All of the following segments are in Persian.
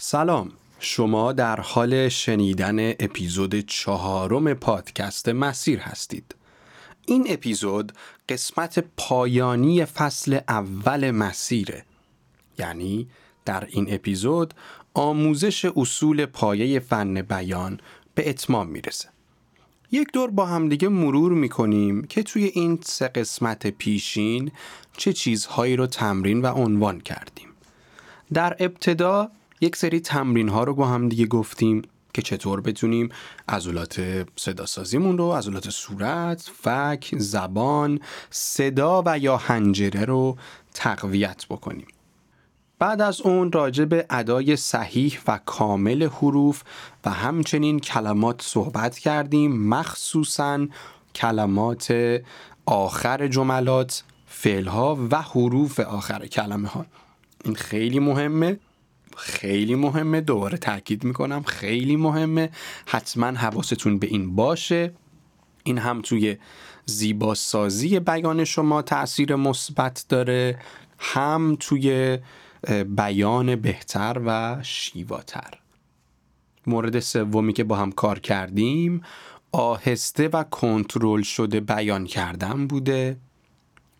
سلام. شما در حال شنیدن اپیزود چهارم پادکست مسیر هستید. این اپیزود قسمت پایانی فصل اول مسیره. یعنی در این اپیزود آموزش اصول پایه فن بیان به اتمام می‌رسه. یک دور با همدیگه مرور می‌کنیم که توی این سه قسمت پیشین چه چیزهایی رو تمرین و عنوان کردیم. در ابتدا یک سری تمرین ها رو با هم دیگه گفتیم که چطور بتونیم عضلات صدا سازیمون رو عضلات صورت، فک، زبان، صدا و یا هنجره رو تقویت بکنیم. بعد از اون راجع به ادای صحیح و کامل حروف و همچنین کلمات صحبت کردیم مخصوصا کلمات آخر جملات فعلها و حروف آخر کلمه ها این خیلی مهمه خیلی مهمه. دوباره تاکید می‌کنم خیلی مهمه. حتما حواستون به این باشه. این هم توی زیباسازی بیان شما تاثیر مثبت داره. هم توی بیان بهتر و شیواتر. مورد سومی که با هم کار کردیم آهسته و کنترل شده بیان کردن بوده.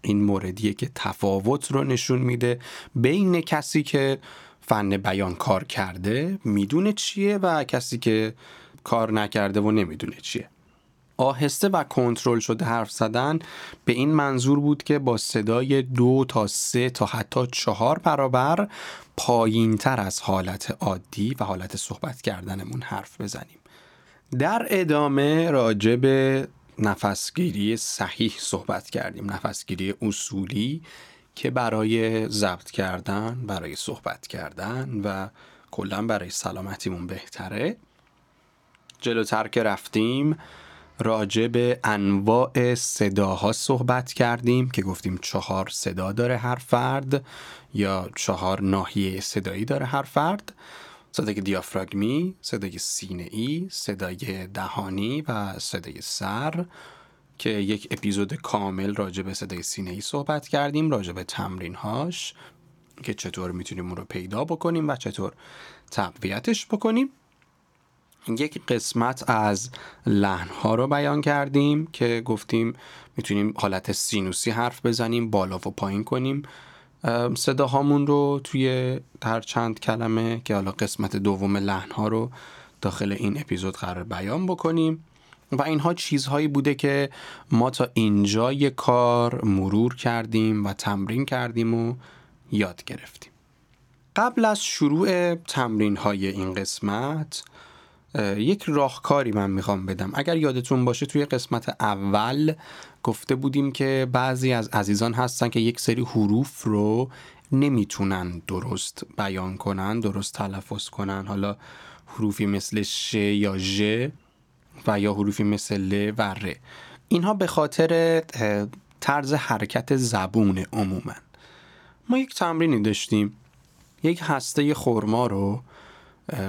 این موردیه که تفاوت رو نشون میده. بین کسی که فن بیان کار کرده می‌دونه چیه و کسی که کار نکرده و نمی‌دونه چیه. آهسته و کنترل شده حرف زدن به این منظور بود که با صدای دو تا سه تا حتی چهار برابر پایین تر از حالت عادی و حالت صحبت کردنمون حرف بزنیم. در ادامه راجع به نفسگیری صحیح صحبت کردیم. نفسگیری اصولی که برای ضبط کردن برای صحبت کردن و کلا برای سلامتیمون بهتره. جلوتر که رفتیم راجع به انواع صداها صحبت کردیم که گفتیم چهار صدا داره هر فرد یا چهار ناحیه صدایی داره هر فرد. صدای دیافراگمی، صدای سینه ای، صدای دهانی و صدای سر. که یک اپیزود کامل راجع به صدای سینه ای صحبت کردیم راجع به تمرین هاش که چطور می‌تونیم اون رو پیدا بکنیم و چطور تقویتش بکنیم. یک قسمت از لحن ها رو بیان کردیم که گفتیم می‌تونیم حالت سینوسی حرف بزنیم بالا و پایین کنیم. صداهامون رو توی هر چند کلمه که حالا قسمت دوم لحن ها رو داخل این اپیزود قرار بیان بکنیم. و اینها چیزهایی بوده که ما تا اینجای کار مرور کردیم و تمرین کردیم و یاد گرفتیم. قبل از شروع تمرین های این قسمت یک راهکاری من می‌خوام بدم. اگر یادتون باشه توی قسمت اول گفته بودیم که بعضی از عزیزان هستن که یک سری حروف رو نمی‌تونن درست بیان کنن درست تلفظ کنن. حالا حروفی مثل ش یا ژ و یا حروفی مثل ل و ر. اینها به خاطر طرز حرکت زبون عموما ما یک تمرینی داشتیم. یک هسته خورما رو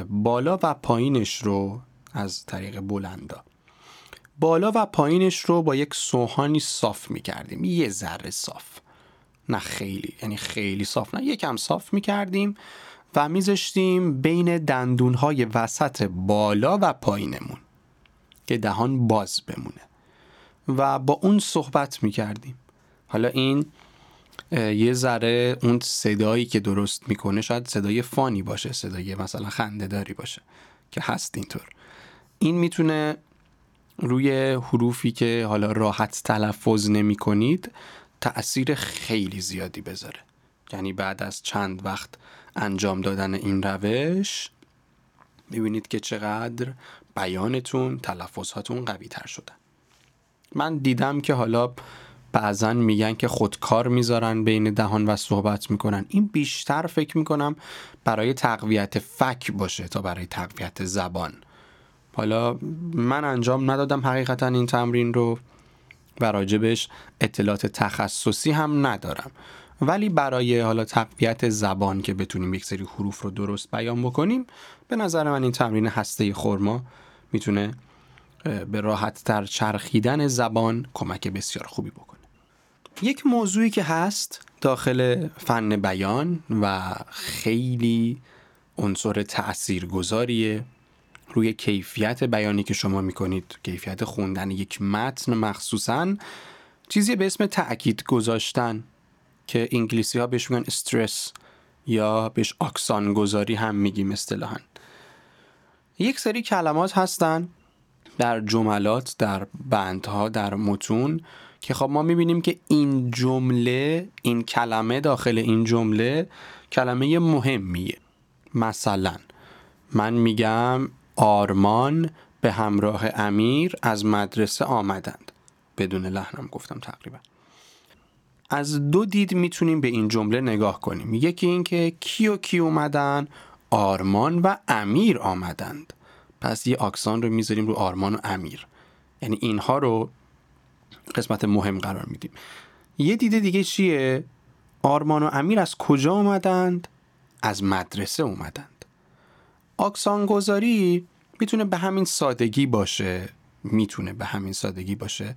بالا و پایینش رو از طریق بلندا. بالا و پایینش رو با یک سوهانی صاف می کردیم یه ذره صاف. نه خیلی یعنی خیلی صاف نه یکم صاف می کردیم و میذاشتیم بین دندونهای وسط بالا و پایینمون. که دهان باز بمونه. و با اون صحبت می کردیم حالا این یه ذره اون صدایی که درست می‌کنه شاید صدای فانی باشه صدای مثلا خندهداری باشه که هست اینطور. این می‌تونه روی حروفی که حالا راحت تلفظ نمی کنید تأثیر خیلی زیادی بذاره. یعنی بعد از چند وقت انجام دادن این روش می‌بینید که چقدر بیانتون تلفظاتون قوی تر شدن من دیدم که حالا بعضا میگن که خودکار می‌ذارن بین دهان و صحبت می‌کنن. این بیشتر فکر می‌کنم برای تقویت فک باشه تا برای تقویت زبان. حالا من انجام ندادم حقیقتا این تمرین رو و راجبش اطلاعات تخصصی هم ندارم. ولی برای حالا تقویت زبان که بتونیم یک سری حروف رو درست بیان بکنیم به نظر من این تمرین هسته خورما می‌تونه به راحت تر چرخیدن زبان کمک بسیار خوبی بکنه. یک موضوعی که هست داخل فن بیان و خیلی عنصر تاثیرگذاریه روی کیفیت بیانی که شما می‌کنید کیفیت خوندن یک متن مخصوصا چیزی به اسم تأکید گذاشتن. که انگلیسی ها بهش میگن استرس یا بهش آکسان گذاری هم میگیم اصطلاحا. یک سری کلمات هستن در جملات در بندها در متون که خب ما می‌بینیم که این جمله این کلمه داخل این جمله کلمه مهمیه. مثلا من میگم آرمان به همراه امیر از مدرسه آمدند. بدون لحنم گفتم تقریبا. از دو دید می‌تونیم به این جمله نگاه کنیم. یکی اینکه کی و کی اومدن؟ آرمان و امیر آمدند. پس یه آکسان رو می‌ذاریم رو آرمان و امیر. یعنی اینها رو قسمت مهم قرار میدیم. یه دیده دیگه چیه؟ آرمان و امیر از کجا اومدند؟ از مدرسه اومدند. آکسان گذاری می‌تونه به همین سادگی باشه. می‌تونه به همین سادگی باشه.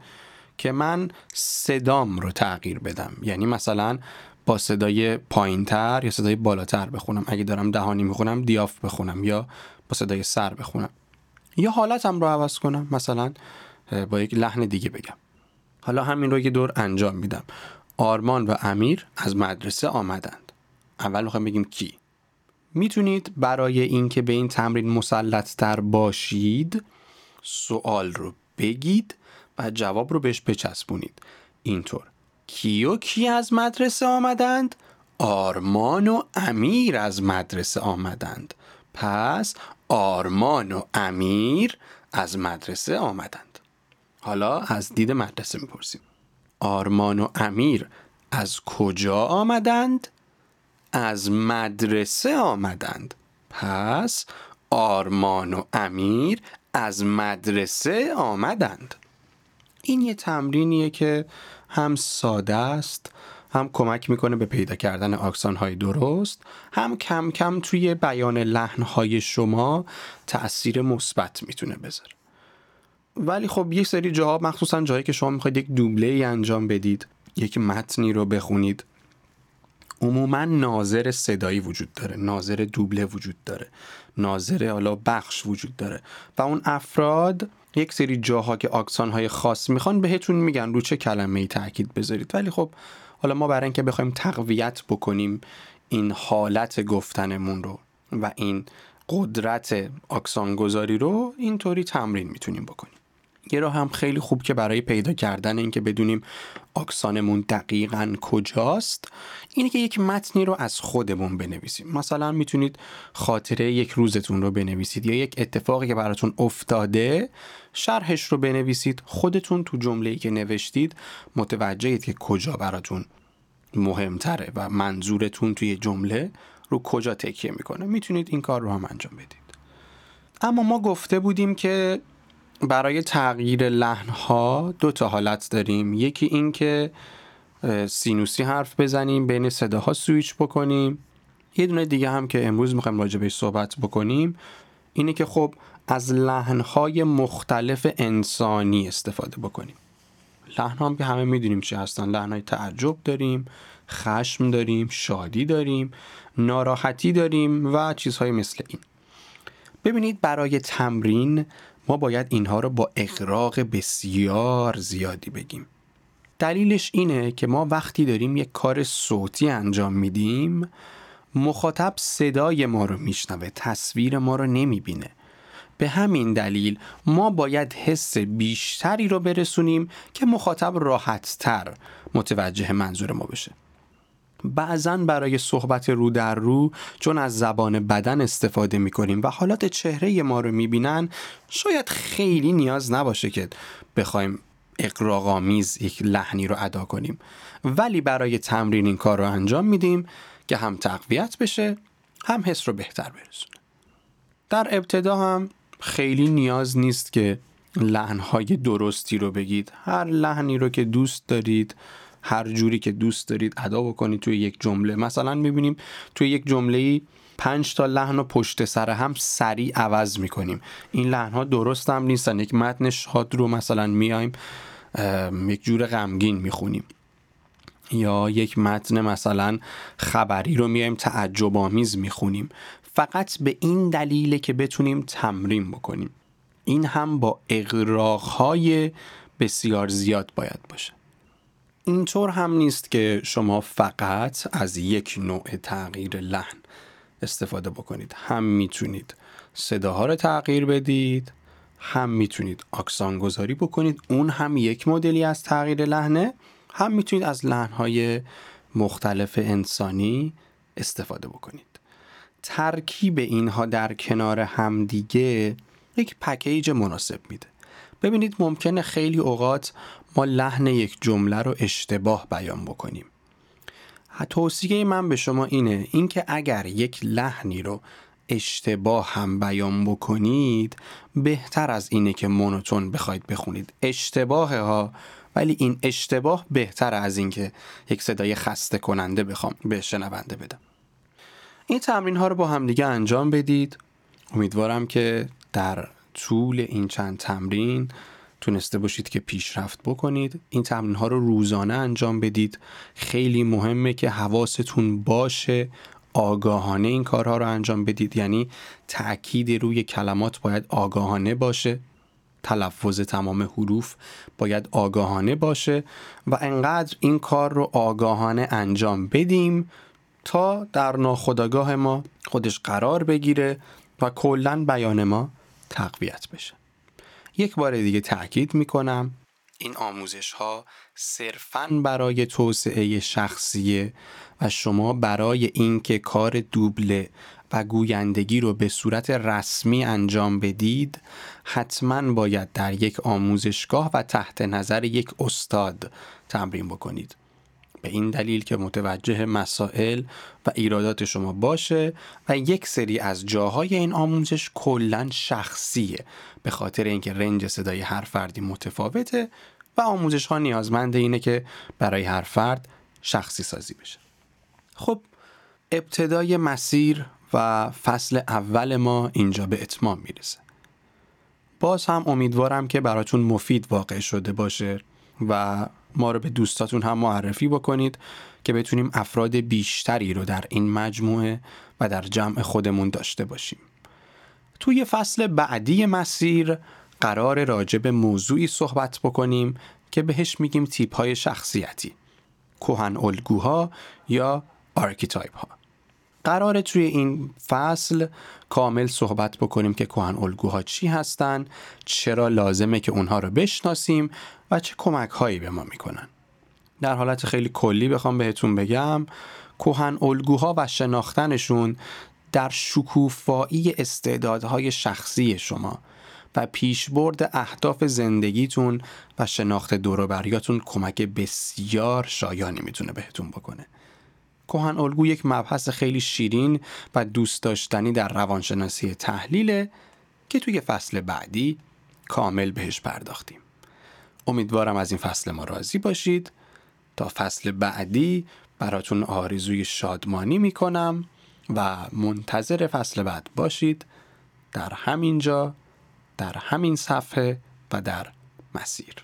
که من صدام رو تغییر بدم. یعنی مثلا با صدای پایینتر یا صدای بالاتر بخونم. اگه دارم دهانی می‌خونم دیاف بخونم یا با صدای سر بخونم. یا حالتم رو عوض کنم. مثلا با یک لحن دیگه بگم. حالا همین رو یه دور انجام میدم. آرمان و امیر از مدرسه آمدند. اول می‌خوایم بگیم کی. می‌تونید برای اینکه به این تمرین مسلط تر باشید سوال رو بگید. و جواب رو بهش بچسبونید. اینطور. کی و کی از مدرسه آمدند؟ آرمان و امیر از مدرسه آمدند. پس آرمان و امیر از مدرسه آمدند. حالا از دید مدرسه می‌پرسیم. آرمان و امیر از کجا آمدند؟ از مدرسه آمدند. پس آرمان و امیر از مدرسه آمدند. این یه تمرینیه که هم ساده است هم کمک می‌کنه به پیدا کردن آکسان های درست هم کم کم توی بیان لحن های شما تأثیر مثبت می‌تونه بذاره. ولی خب یک سری جاها مخصوصا جایی که شما می‌خواید یک دوبله ای انجام بدید یک متنی رو بخونید عموما ناظر صدایی وجود داره ناظر دوبله وجود داره ناظر حالا بخش وجود داره و اون افراد یک سری جاها که آکسان های خاص می‌خوان بهتون میگن رو چه کلمه ای تاکید بذارید. ولی خب حالا ما برای اینکه بخوایم تقویت بکنیم این حالت گفتنمون رو و این قدرت آکسان گذاری رو اینطوری تمرین می‌تونیم بکنیم. یه راه هم خیلی خوب که برای پیدا کردن اینکه بدونیم آکسانمون دقیقا کجاست اینه که یک متنی رو از خودمون بنویسیم. مثلا می‌تونید خاطره یک روزتون رو بنویسید یا یک اتفاقی که براتون افتاده شرحش رو بنویسید. خودتون تو جمله‌ای که نوشتید متوجهید که کجا براتون مهمتره و منظورتون توی جمله رو کجا تکیه می‌کنه. می‌تونید این کار رو هم انجام بدید. اما ما گفته بودیم که برای تغییر لحن ها دو تا حالت داریم. یکی این که سینوسی حرف بزنیم بین صداها سویچ بکنیم. یه دونه دیگه هم که امروز می‌خوایم راجع بهش صحبت بکنیم اینه که خب از لحنهای مختلف انسانی استفاده بکنیم. لحن هم که همه می‌دونیم چی هستن. لحنهای تعجب داریم خشم داریم شادی داریم ناراحتی داریم و چیزهای مثل این. ببینید برای تمرین ما باید اینها رو با اقراق بسیار زیادی بگیم. دلیلش اینه که ما وقتی داریم یک کار صوتی انجام میدیم مخاطب صدای ما رو میشنوه تصویر ما رو نمی‌بینه. به همین دلیل ما باید حس بیشتری رو برسونیم که مخاطب راحتتر متوجه منظور ما بشه. بعضا برای صحبت رو در رو چون از زبان بدن استفاده می کنیم و حالات چهره ما رو می بینن شاید خیلی نیاز نباشه که بخوایم اقراغامیز یک لحنی رو ادا کنیم. ولی برای تمرین این کار رو انجام میدیم که هم تقویت بشه هم حس رو بهتر برسونه. در ابتدا هم خیلی نیاز نیست که لحنهای درستی رو بگید. هر لحنی رو که دوست دارید هر جوری که دوست دارید ادا بکنید توی یک جمله. مثلا می‌بینیم توی یک جمله پنج تا لحن و پشت سر هم سریع عوض می‌کنیم. این لحن ها درست هم نیستن. یک متن شاد رو مثلا میایم یک جور غمگین می‌خونیم. یا یک متن مثلا خبری رو میایم تعجب آمیز می‌خونیم. فقط به این دلیله که بتونیم تمرین بکنیم. این هم با اقراقهای بسیار زیاد باید باشه. اینطور هم نیست که شما فقط از یک نوع تغییر لحن استفاده بکنید. هم می‌تونید صداها رو تغییر بدید هم می‌تونید آکسان گذاری بکنید. اون هم یک مدلی از تغییر لحنه. هم می‌تونید از لحنهای مختلف انسانی استفاده بکنید. ترکیب اینها در کنار همدیگه یک پکیج مناسب میده. ببینید ممکنه خیلی اوقات ما لحن یک جمله رو اشتباه بیان بکنیم. توصیه من به شما اینه اینکه اگر یک لحنی رو اشتباه هم بیان بکنید بهتر از اینه که مونوتون بخواید بخونید. اشتباه ها ولی این اشتباه بهتر از اینکه یک صدای خسته کننده بخوام به شنونده بدم. این تمرین ها رو با همدیگه انجام بدید. امیدوارم که در طول این چند تمرین تونسته باشید که پیشرفت بکنید. این تمرین ها رو روزانه انجام بدید. خیلی مهمه که حواستون باشه آگاهانه این کارها رو انجام بدید. یعنی تأکید روی کلمات باید آگاهانه باشه. تلفظ تمام حروف باید آگاهانه باشه و انقدر این کار رو آگاهانه انجام بدیم تا در ناخودآگاه ما خودش قرار بگیره و کلا بیان ما تقویت بشه. یک بار دیگه تاکید می‌کنم این آموزش ها صرفا برای توسعه شخصیه و شما برای اینکه کار دوبله و گویندگی رو به صورت رسمی انجام بدید حتما باید در یک آموزشگاه و تحت نظر یک استاد تمرین بکنید. به این دلیل که متوجه مسائل و ایرادات شما باشه و یک سری از جاهای این آموزش کلا شخصیه به خاطر اینکه رنج صدای هر فردی متفاوته و آموزش ها نیازمند اینه که برای هر فرد شخصی سازی بشه. خب ابتدای مسیر و فصل اول ما اینجا به اتمام می‌رسه. باز هم امیدوارم که براتون مفید واقع شده باشه و ما رو به دوستاتون هم معرفی بکنید که بتونیم افراد بیشتری رو در این مجموعه و در جمع خودمون داشته باشیم. توی فصل بعدی مسیر قرار راجع به موضوعی صحبت بکنیم که بهش میگیم تیپ های شخصیتی کهن الگوها یا archetype ها قراره توی این فصل کامل صحبت بکنیم که کهن الگوها چی هستن چرا لازمه که اونها رو بشناسیم و چه کمک هایی به ما می‌کنن در حالت خیلی کلی بخوام بهتون بگم کهن الگوها و شناختنشون در شکوفایی استعدادهای شخصی شما و پیشبرد اهداف زندگیتون و شناخت دوروبریاتون کمک بسیار شایانی می‌تونه بهتون بکنه. کوهن الگو یک مبحث خیلی شیرین و دوست داشتنی در روانشناسی تحلیله که توی فصل بعدی کامل بهش پرداختیم. امیدوارم از این فصل ما راضی باشید. تا فصل بعدی براتون آرزوی شادمانی می‌کنم و منتظر فصل بعد باشید. در همین جا در همین صفحه و در مسیر.